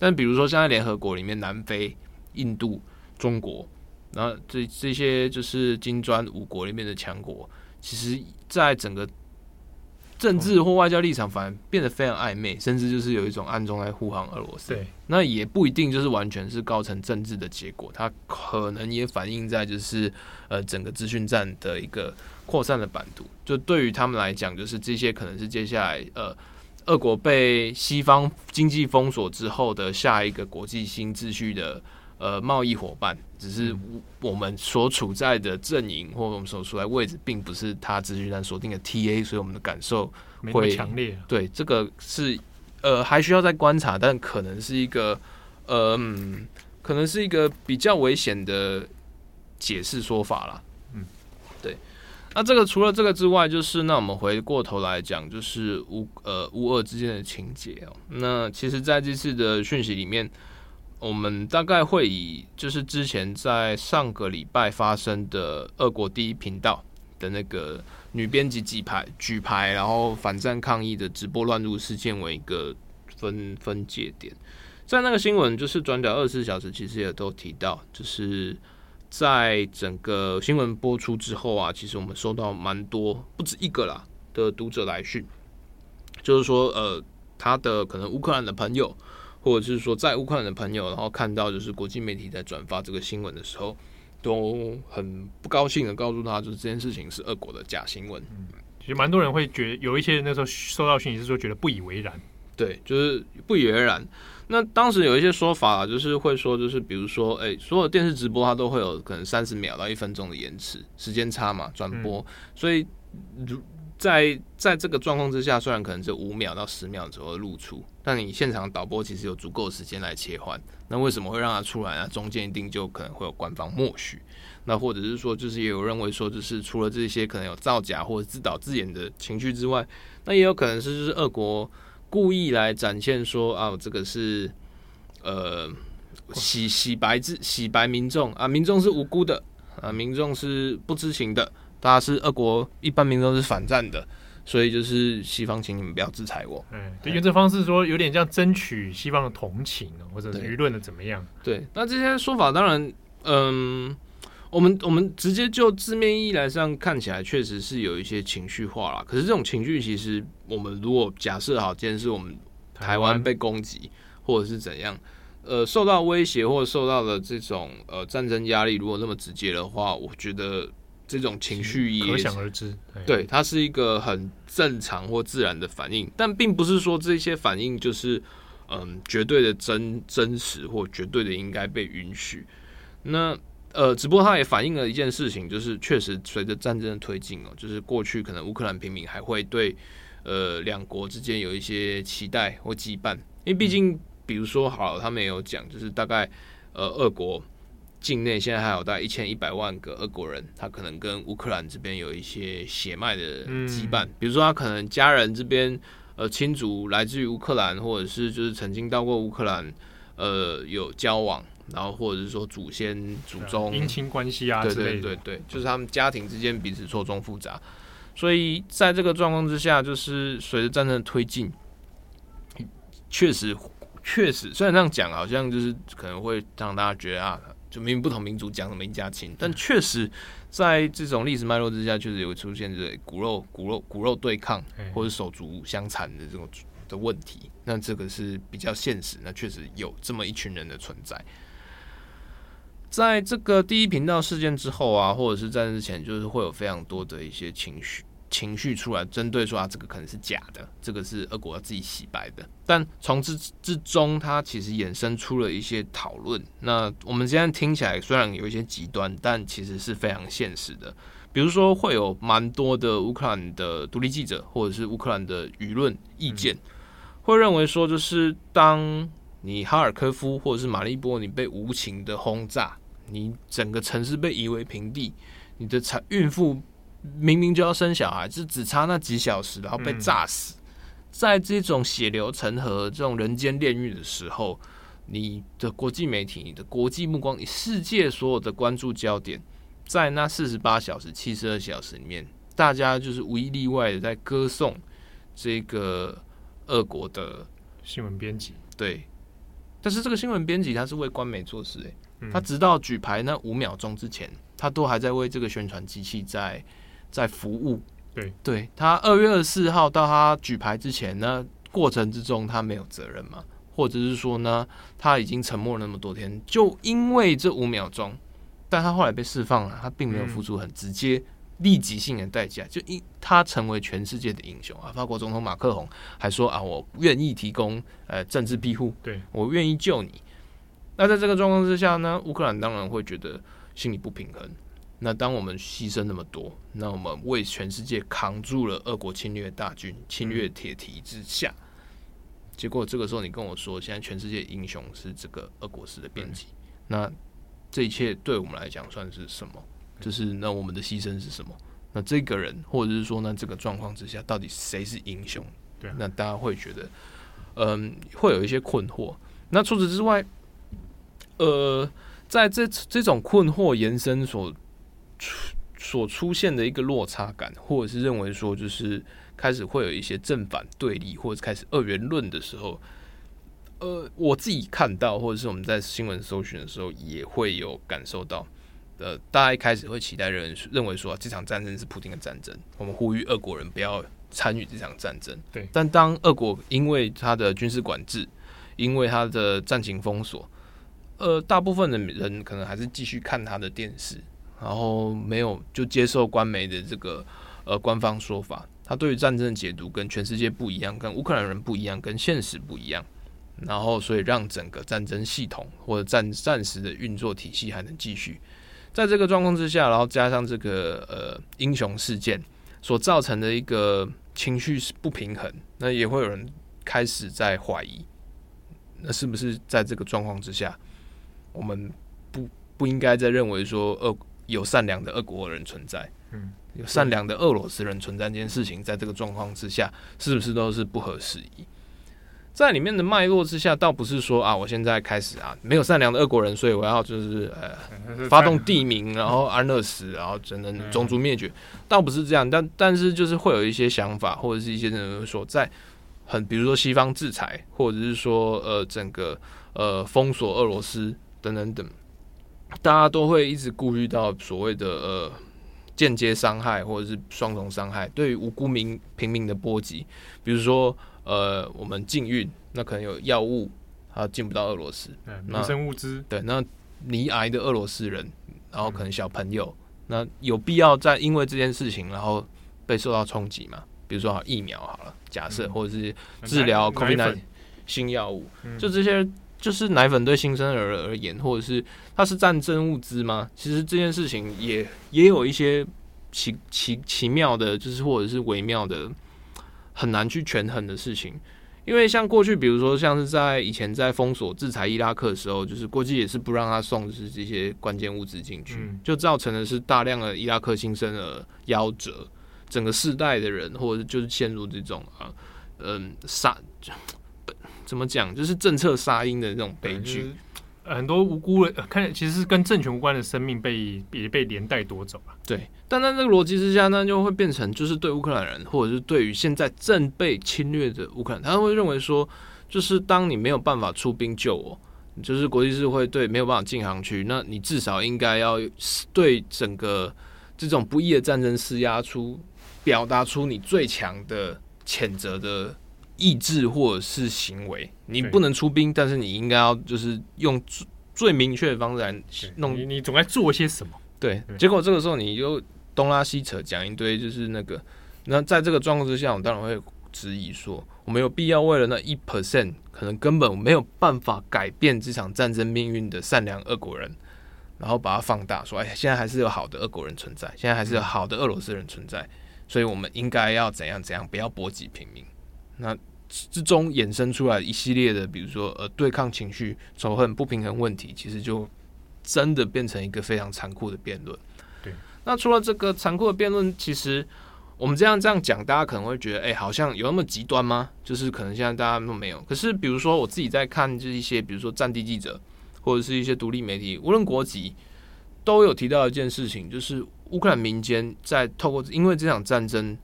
但比如说，现在联合国里面，南非、印度、中国，然后这这些就是金砖五国里面的强国，其实，在整个政治或外交立场，反而变得非常暧昧，甚至就是有一种暗中在护航俄罗斯。对，那也不一定就是完全是高层政治的结果，它可能也反映在就是呃整个资讯战的一个扩散的版图。就对于他们来讲，就是这些可能是接下来呃。俄国被西方经济封锁之后的下一个国际新秩序的呃贸易伙伴，只是我们所处在的阵营或我们所处在位置，并不是他资讯战锁定的 TA，所以我们的感受会强烈。对，这个是呃还需要再观察，但可能是一个呃嗯，可能是一个比较危险的解释说法啦。那这个除了这个之外，就是那我们回过头来讲，就是乌呃乌俄之间的情节哦。那其实在这次的讯息里面，我们大概会以就是之前在上个礼拜发生的俄国第一频道的那个女编辑举牌举牌，然后反战抗议的直播乱入事件为一个分分界点。在那个新闻，就是转角二十四小时，其实也都提到，就是。在整个新闻播出之后啊，其实我们收到蛮多，不止一个啦的读者来讯，就是说，呃，他的可能乌克兰的朋友，或者是说在乌克兰的朋友，然后看到就是国际媒体在转发这个新闻的时候，都很不高兴的告诉他，就是这件事情是俄国的假新闻。其实蛮多人会觉得，有一些人那时候收到讯息是说觉得不以为然，对，就是不以为然。那当时有一些说法，就是会说，就是比如说，哎，所有电视直播它都会有可能三十秒到一分钟的延迟时间差嘛，转播，嗯、所以如在在这个状况之下，虽然可能只有五秒到十秒左右露出，但你现场导播其实有足够的时间来切换。那为什么会让它出来呢？中间一定就可能会有官方默许。那或者是说，就是也有认为说，就是除了这些可能有造假或者自导自演的情绪之外，那也有可能是就是俄国。故意来展现说啊，这个是呃洗洗白之洗白民众啊，民众是无辜的啊，民众是不知情的，大家是俄国一般民众是反战的，所以就是西方，请你们不要制裁我。嗯，对，用这方式说有点像争取西方的同情，或者是舆论的怎么样？对，对，那这些说法当然，嗯。我们我们直接就字面意义来上看起来，确实是有一些情绪化了。可是这种情绪，其实我们如果假设好，今天是我们台湾被攻击，或者是怎样，呃，受到威胁或者受到的这种呃战争压力，如果那么直接的话，我觉得这种情绪也可想而知。对，它是一个很正常或自然的反应，但并不是说这些反应就是嗯绝对的真真实或绝对的应该被允许。那呃，只不过它也反映了一件事情，就是确实随着战争的推进哦，就是过去可能乌克兰平民还会对呃两国之间有一些期待或羁绊，因为毕竟比如说好，他们也有讲，就是大概呃俄国境内现在还有大概一千一百万个俄国人，他可能跟乌克兰这边有一些血脉的羁绊，比如说他可能家人这边呃亲族来自于乌克兰，或者是就是曾经到过乌克兰呃有交往。然后或者是说祖先祖宗姻亲关系啊，对对对对，就是他们家庭之间彼此错综复杂，所以在这个状况之下，就是随着战争的推进，确实确实，虽然这样讲好像就是可能会让大家觉得啊，就明明不同民族讲什么一家亲，但确实在这种历史脉络之下，确实有出现这骨肉骨肉骨肉对抗或者手足相残的这种的问题，那这个是比较现实，那确实有这么一群人的存在。在这个第一频道事件之后啊，或者是在之前，就是会有非常多的一些情绪情绪出来，针对说啊，这个可能是假的，这个是俄国要自己洗白的。但从之之中，它其实衍生出了一些讨论。那我们现在听起来虽然有一些极端，但其实是非常现实的。比如说，会有蛮多的乌克兰的独立记者，或者是乌克兰的舆论意见，会认为说，就是当你哈尔科夫或者是马利波，你被无情的轰炸。你整个城市被夷为平地，你的产孕妇明明就要生小孩，就只差那几小时，然后被炸死。在这种血流成河、这种人间炼狱的时候，你的国际媒体、你的国际目光、你世界所有的关注焦点，在那四十八小时、七十二小时里面，大家就是无一例外的在歌颂这个俄国的新闻编辑。对，但是这个新闻编辑他是为官媒做事、欸，他直到举牌那五秒钟之前，他都还在为这个宣传机器在在服务。对，对他二月二十四号到他举牌之前，呢过程之中他没有责任嘛？或者是说呢，他已经沉默了那么多天，就因为这五秒钟，但他后来被释放了，他并没有付出很直接、立即性的代价，就因他成为全世界的英雄啊！法国总统马克宏还说啊，我愿意提供呃政治庇护，对我愿意救你。那在这个状况之下呢，乌克兰当然会觉得心里不平衡。那当我们牺牲那么多，那我们为全世界扛住了俄国侵略大军、侵略铁蹄之下，结果这个时候你跟我说，现在全世界英雄是这个俄国式的编辑，那这一切对我们来讲算是什么？就是那我们的牺牲是什么？那这个人，或者是说呢，这个状况之下，到底谁是英雄？对，那大家会觉得，嗯，会有一些困惑。那除此之外，呃，在这这种困惑延伸所出所出现的一个落差感，或者是认为说，就是开始会有一些正反对立，或者是开始二元论的时候，呃，我自己看到，或者是我们在新闻搜寻的时候，也会有感受到，呃，大家一开始会期待认认为说，这场战争是普京的战争，我们呼吁俄国人不要参与这场战争。对，但当俄国因为他的军事管制，因为他的战情封锁。呃，大部分的人可能还是继续看他的电视，然后没有就接受官媒的这个呃官方说法。他对于战争的解读跟全世界不一样，跟乌克兰人不一样，跟现实不一样。然后，所以让整个战争系统或者战战时的运作体系还能继续。在这个状况之下，然后加上这个呃英雄事件所造成的一个情绪不平衡，那也会有人开始在怀疑，那是不是在这个状况之下？我们不不应该再认为说，俄有善良的俄国人存在，嗯，有善良的俄罗斯人存在这件事情，在这个状况之下，是不是都是不合时宜？在里面的脉络之下，倒不是说啊，我现在开始啊，没有善良的俄国人，所以我要就是呃 发动地名，然后安乐死，然后真的种族灭绝，倒不是这样。但但是就是会有一些想法，或者是一些人说，在很比如说西方制裁，或者是说呃整个呃封锁俄罗斯。等等等，大家都会一直顾虑到所谓的呃间接伤害或者是双重伤害，对于无辜民平民的波及，比如说呃我们禁运，那可能有药物它进不到俄罗斯，民生物资，对，那罹癌的俄罗斯人，然后可能小朋友，那有必要在因为这件事情然后被受到冲击吗？比如说好疫苗好了，假设或者是治疗 COVID-19 新药物，就这些。就是奶粉对新生儿而言，或者是它是战争物资吗？其实这件事情也也有一些奇奇奇妙的，就是或者是微妙的，很难去权衡的事情。因为像过去，比如说像是在以前在封锁制裁伊拉克的时候，就是国际也是不让他送就是这些关键物资进去，嗯、就造成的是大量的伊拉克新生儿夭折，整个世代的人或者就是陷入这种啊，嗯，杀，怎么讲，就是政策杀婴的这种悲剧。很多无辜的，看其实是跟政权无关的生命被也被连带夺走了。对，但在这个逻辑之下那，就会变成就是对乌克兰人，或者是对于现在正被侵略的乌克兰，他会认为说，就是当你没有办法出兵救我，就是国际社会对没有办法进航区，那你至少应该要对整个这种不义的战争施压出，表达出你最强的谴责的。意志或者是行为，你不能出兵，但是你应该要就是用最最明确的方式来弄。你你总该做些什么？对，结果这个时候你就东拉西扯讲一堆，就是那个。那在这个状况之下，我当然会质疑说，我们有必要为了那一 percent 可能根本没有办法改变这场战争命运的善良俄国人，然后把它放大，说，哎呀，现在还是有好的俄国人存在，现在还是有好的俄罗斯人存在，所以我们应该要怎样怎样，不要波及平民。那之中衍生出来一系列的，比如说呃，对抗情绪、仇恨、不平衡问题，其实就真的变成一个非常残酷的辩论。对，那除了这个残酷的辩论，其实我们这样这样讲，大家可能会觉得，哎、欸，好像有那么极端吗？就是可能现在大家都没有。可是，比如说我自己在看，就是一些比如说战地记者或者是一些独立媒体，无论国籍，都有提到一件事情，就是乌克兰民间在透过因为这场战争。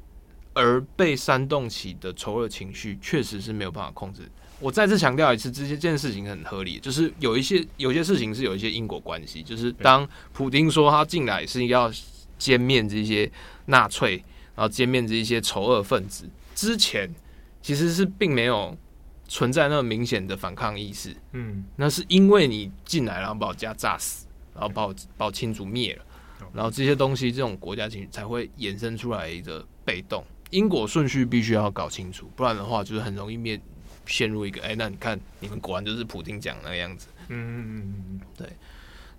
而被煽动起的仇恶情绪，确实是没有办法控制。我再次强调一次，这件事情很合理，就是有一些有些事情是有一些因果关系。就是当普丁说他进来是要歼灭这些纳粹，然后歼灭这些仇恶分子之前，其实是并没有存在那么明显的反抗意识。嗯，那是因为你进来，然后把我家炸死，然后把我把我亲族灭了，然后这些东西，这种国家情绪才会衍生出来的被动。因果顺序必须要搞清楚，不然的话就是很容易面陷入一个哎、欸，那你看你们果然就是普丁讲那个样子，嗯嗯嗯嗯，对。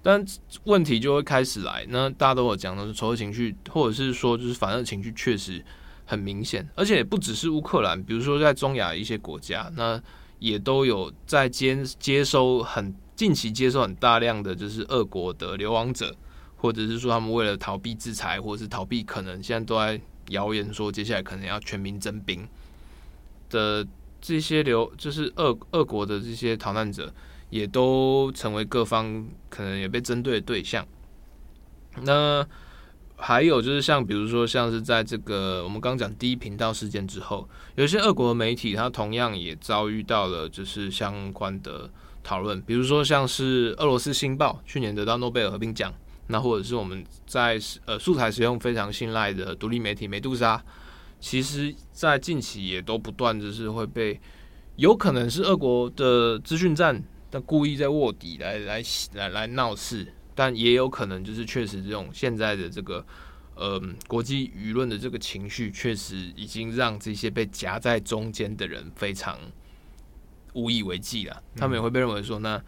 但问题就会开始来，那大家都有讲的是仇恨情绪，或者是说就是反俄情绪确实很明显，而且不只是乌克兰，比如说在中亚一些国家，那也都有在接接收很近期接收很大量的就是俄国的流亡者，或者是说他们为了逃避制裁，或者是逃避可能现在都在。谣言说，接下来可能要全民征兵的这些流，就是俄俄国的这些逃难者，也都成为各方可能也被针对的对象。那还有就是像比如说，像是在这个我们刚讲第一频道事件之后，有些俄国的媒体，它同样也遭遇到了就是相关的讨论，比如说像是俄罗斯新报去年得到诺贝尔和平奖。那或者是我们在呃素材使用非常信赖的独立媒体美杜莎，其实，在近期也都不断就是会被，有可能是俄国的资讯站，但故意在卧底来来来来闹事，但也有可能就是确实这种现在的这个呃国际舆论的这个情绪，确实已经让这些被夹在中间的人非常无以为继了。他们也会被认为说，那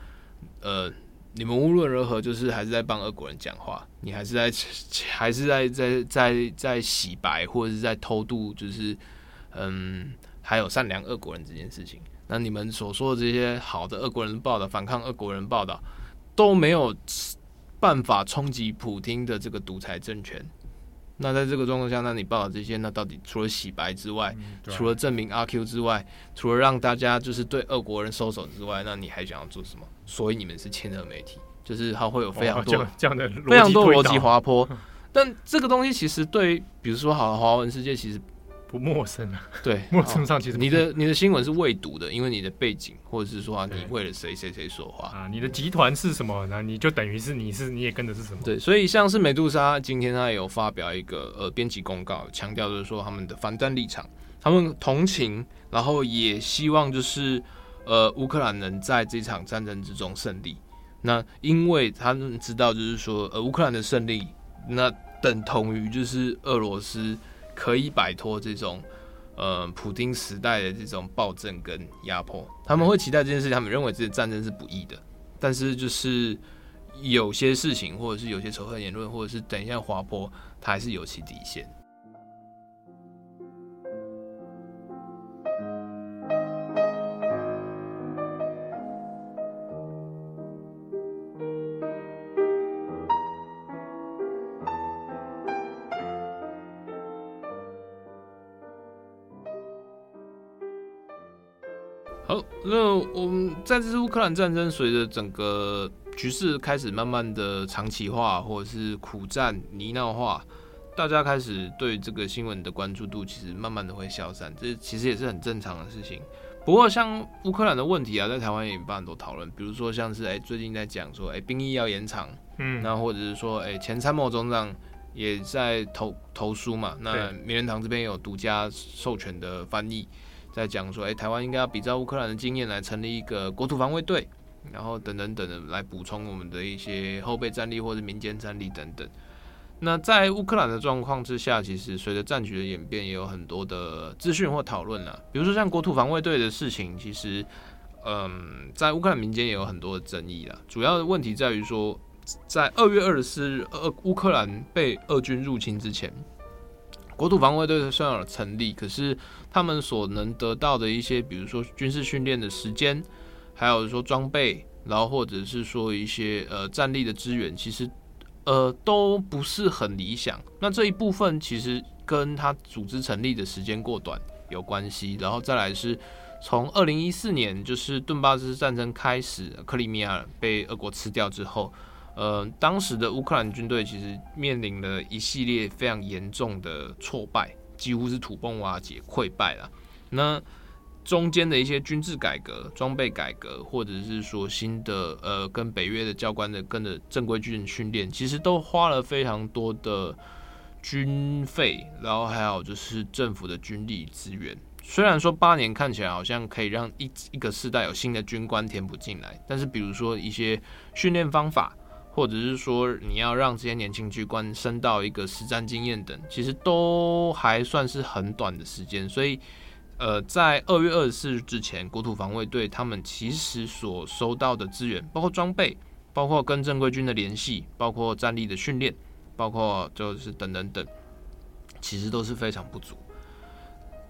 呃。你们无论如何，就是还是在帮俄国人讲话，你还是在 还是在在在在洗白，或者是在偷渡，就是嗯，还有善良俄国人这件事情。那你们所说的这些好的俄国人报道，反抗俄国人报道，都没有办法冲击普京的这个独裁政权。那在这个状况下，那你报道这些，那到底除了洗白之外，嗯、除了证明阿 Q 之外，除了让大家就是对俄国人收手之外，那你还想要做什么？所以你们是亲俄媒体，就是它会有非常多这样，这样的非常多逻辑滑坡。但这个东西其实对，比如说好的华文世界其实。不陌生啊，对，陌生上其实你的你的新闻是未读的，因为你的背景或者是说你为了谁谁谁说话啊，你的集团是什么，那你就等于是你是你也跟的是什么？对，所以像是美杜莎今天他有发表一个呃编辑公告，强调就是说他们的反战立场，他们同情，然后也希望就是呃乌克兰能在这场战争之中胜利。那因为他们知道就是说呃乌克兰的胜利，那等同于就是俄罗斯。可以摆脱这种，呃，普丁时代的这种暴政跟压迫，他们会期待这件事情。他们认为这些战争是不义的，但是就是有些事情，或者是有些仇恨言论，或者是等一下滑坡，它还是有其底线。那我们在这次乌克兰战争随着整个局势开始慢慢的长期化，或者是苦战泥淖化，大家开始对这个新闻的关注度其实慢慢的会消散，这其实也是很正常的事情。不过像乌克兰的问题啊，在台湾也引发很多讨论，比如说像是哎、欸、最近在讲说哎、欸、兵役要延长，嗯，那或者是说哎、欸、前参谋总长也在投投书嘛，那名人堂这边有独家授权的翻译。在讲说，哎、台湾应该要比照乌克兰的经验来成立一个国土防卫队，然后等等等等来补充我们的一些后备战力或者民间战力等等。那在乌克兰的状况之下，其实随着战局的演变，也有很多的资讯或讨论了。比如说像国土防卫队的事情，其实，嗯，在乌克兰民间也有很多的争议了。主要的问题在于说，在二月二十四日，俄乌克兰被俄军入侵之前。国土防卫队虽然有成立，可是他们所能得到的一些，比如说军事训练的时间，还有说装备，然后或者是说一些呃战力的资源，其实呃都不是很理想。那这一部分其实跟他组织成立的时间过短有关系。然后再来是从二零一四年，就是顿巴斯战争开始，克里米亚被俄国吃掉之后。呃，当时的乌克兰军队其实面临了一系列非常严重的挫败，几乎是土崩瓦解、溃败了。那中间的一些军制改革、装备改革，或者是说新的呃跟北约的教官的跟着正规军训练，其实都花了非常多的军费，然后还有就是政府的军力资源。虽然说八年看起来好像可以让一一个世代有新的军官填补进来，但是比如说一些训练方法。或者是说你要让这些年轻军官升到一个实战经验等，其实都还算是很短的时间。所以，呃，在二月二十四日之前，国土防卫队他们其实所收到的资源，包括装备，包括跟正规军的联系，包括战力的训练，包括就是等等等，其实都是非常不足。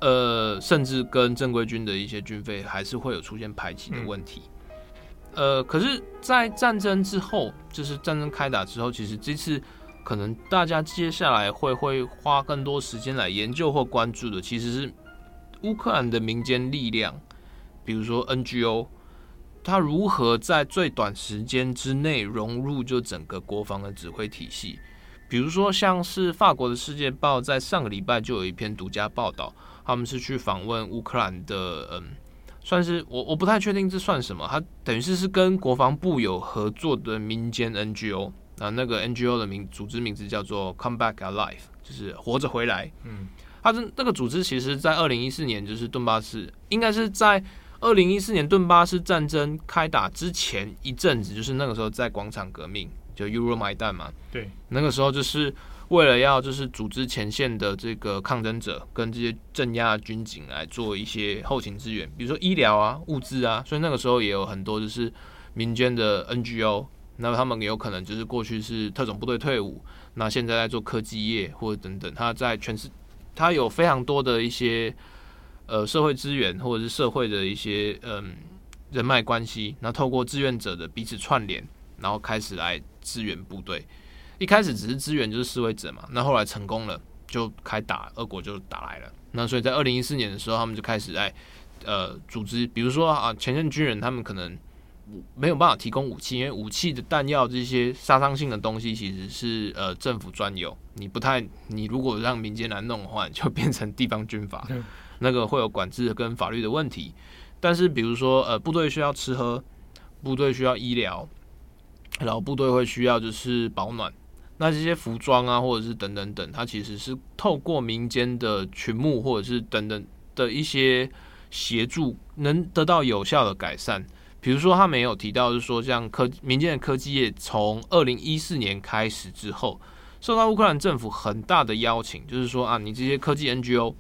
呃，甚至跟正规军的一些军费还是会有出现排挤的问题。嗯呃，可是，在战争之后，就是战争开打之后，其实这次可能大家接下来会会花更多时间来研究或关注的，其实是乌克兰的民间力量，比如说 NGO，它如何在最短时间之内融入就整个国防的指挥体系。比如说，像是法国的《世界报》在上个礼拜就有一篇独家报道，他们是去访问乌克兰的，嗯。算是我我不太确定这算什么，它等于是是跟国防部有合作的民间 NGO 啊，那个 NGO 的名组织名字叫做 Come Back Alive，就是活着回来。嗯，它这那个组织，其实在二零一四年就是顿巴斯，应该是在二零一四年顿巴斯战争开打之前一阵子，就是那个时候在广场革命，就 Euromaidan 嘛。对，那个时候就是。为了要就是组织前线的这个抗争者跟这些镇压军警来做一些后勤支援，比如说医疗啊、物资啊，所以那个时候也有很多就是民间的 NGO，那么他们有可能就是过去是特种部队退伍，那现在在做科技业或者等等，他在全市他有非常多的一些呃社会资源或者是社会的一些嗯人脉关系，那透过志愿者的彼此串联，然后开始来支援部队。一开始只是支援，就是示威者嘛。那后来成功了，就开打，俄国就打来了。那所以在二零一四年的时候，他们就开始在呃组织，比如说啊，前线军人他们可能没有办法提供武器，因为武器的弹药这些杀伤性的东西其实是呃政府专有，你不太，你如果让民间来弄的话，就变成地方军阀，那个会有管制跟法律的问题。但是比如说呃，部队需要吃喝，部队需要医疗，然后部队会需要就是保暖。那这些服装啊，或者是等等等，它其实是透过民间的群募，或者是等等的一些协助，能得到有效的改善。比如说，他没有提到，是说，像科民间的科技业，从二零一四年开始之后，受到乌克兰政府很大的邀请，就是说啊，你这些科技 NGO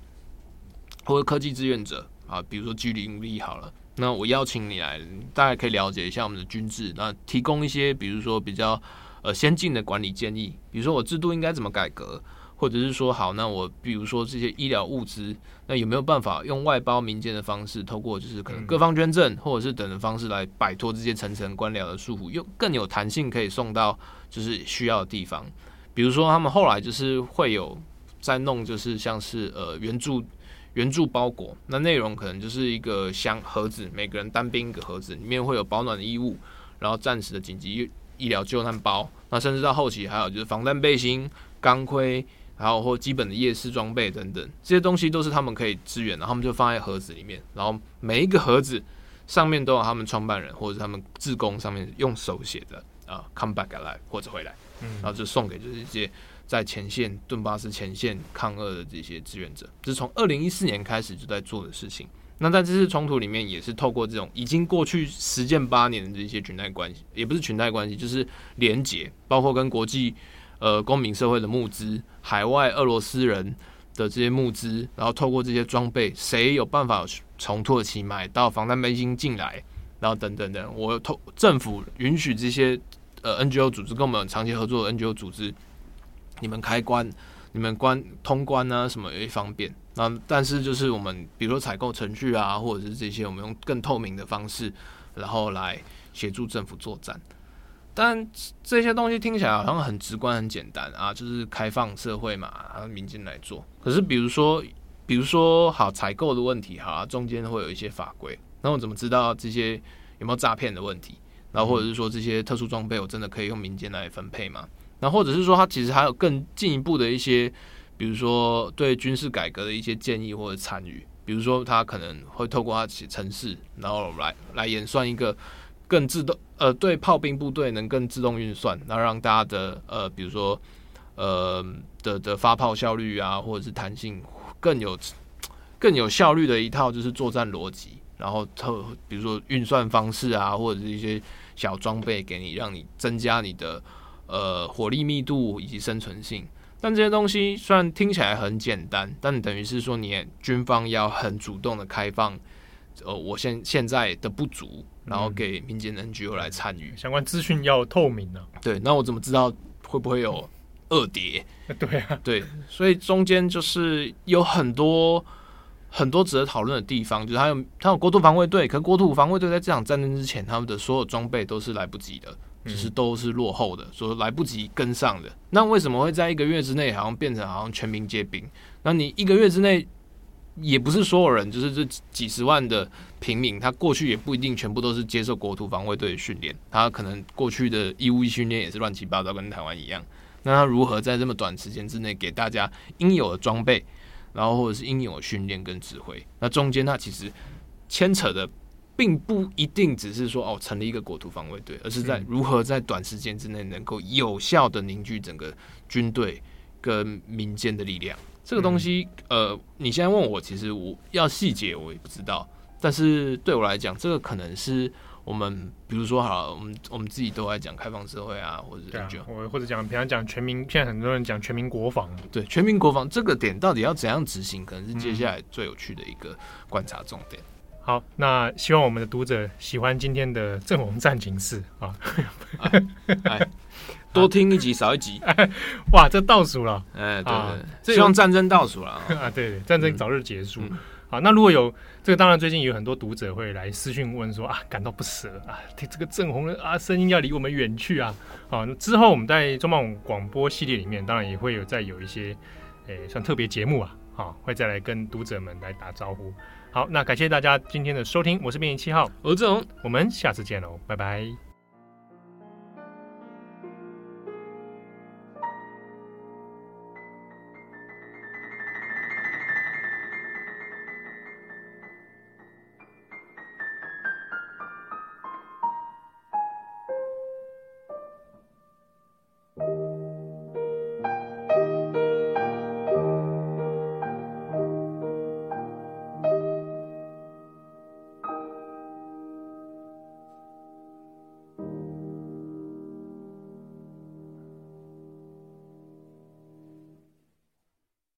或者科技志愿者啊，比如说 G0V 好了，那我邀请你来，大家可以了解一下我们的军制，那提供一些，比如说比较。呃，先进的管理建议，比如说我制度应该怎么改革，或者是说好，那我比如说这些医疗物资，那有没有办法用外包民间的方式，透过就是可能各方捐赠，或者是等的方式来摆脱这些层层官僚的束缚，又更有弹性可以送到就是需要的地方。比如说他们后来就是会有在弄，就是像是呃援助援助包裹，那内容可能就是一个箱盒子，每个人单兵一个盒子，里面会有保暖的衣物，然后暂时的紧急医疗救难包，那甚至到后期还有就是防弹背心、钢盔，还有或基本的夜视装备等等，这些东西都是他们可以支援的，然后他们就放在盒子里面，然后每一个盒子上面都有他们创办人或者他们自工上面用手写的啊，come back alive 或者回来，然后就送给就是一些。在前线顿巴斯前线抗俄的这些志愿者，这是从二零一四年开始就在做的事情。那在这次冲突里面，也是透过这种已经过去实践八年的这些裙带关系，也不是裙带关系，就是连结，包括跟国际呃公民社会的募资，海外俄罗斯人的这些募资，然后透过这些装备，谁有办法从土耳其买到防弹背心进来，然后等等等，我透政府允许这些呃 NGO 组织跟我们长期合作的 NGO 组织。你们开关，你们关通关啊，什么也方便。那但是就是我们，比如说采购程序啊，或者是这些，我们用更透明的方式，然后来协助政府作战。但这些东西听起来好像很直观、很简单啊，就是开放社会嘛，然后民间来做。可是比如说，比如说好采购的问题，哈，中间会有一些法规，那我怎么知道这些有没有诈骗的问题？然后或者是说这些特殊装备，我真的可以用民间来分配吗？那或者是说，它其实还有更进一步的一些，比如说对军事改革的一些建议或者参与，比如说他可能会透过他写程式，然后来来演算一个更自动呃对炮兵部队能更自动运算，然后让大家的呃比如说呃的的发炮效率啊，或者是弹性更有更有效率的一套就是作战逻辑，然后特比如说运算方式啊，或者是一些小装备给你，让你增加你的。呃，火力密度以及生存性，但这些东西虽然听起来很简单，但等于是说，你军方要很主动的开放，呃，我现现在的不足，然后给民间 NGO 来参与，相关资讯要透明呢、啊。对，那我怎么知道会不会有恶蝶？对啊，对，所以中间就是有很多很多值得讨论的地方，就是他有他有国土防卫队，可国土防卫队在这场战争之前，他们的所有装备都是来不及的。只是都是落后的，说来不及跟上的。那为什么会在一个月之内，好像变成好像全民皆兵？那你一个月之内，也不是所有人，就是这几十万的平民，他过去也不一定全部都是接受国土防卫队的训练，他可能过去的义务役训练也是乱七八糟，跟台湾一样。那他如何在这么短时间之内给大家应有的装备，然后或者是应有的训练跟指挥？那中间他其实牵扯的。并不一定只是说哦，成立一个国土防卫队，而是在如何在短时间之内能够有效的凝聚整个军队跟民间的力量。这个东西，呃，你现在问我，其实我要细节我也不知道。但是对我来讲，这个可能是我们，比如说好了，我们我们自己都在讲开放社会啊，或者是我或者讲平常讲全民，现在很多人讲全民国防，对，全民国防这个点到底要怎样执行，可能是接下来最有趣的一个观察重点。好，那希望我们的读者喜欢今天的正红战情室啊，多听一集少一集，哇，这倒数了，哎，对对，希望战争倒数了。啊，对对，战争早日结束。好，那如果有这个，当然最近有很多读者会来私讯问说啊，感到不舍啊，这个正红的啊声音要离我们远去啊，好，之后我们在中广广播系列里面，当然也会有再有一些，诶，算特别节目啊，好，会再来跟读者们来打招呼。好，那感谢大家今天的收听，我是编辑七号，我是志荣，我们下次见喽，拜拜。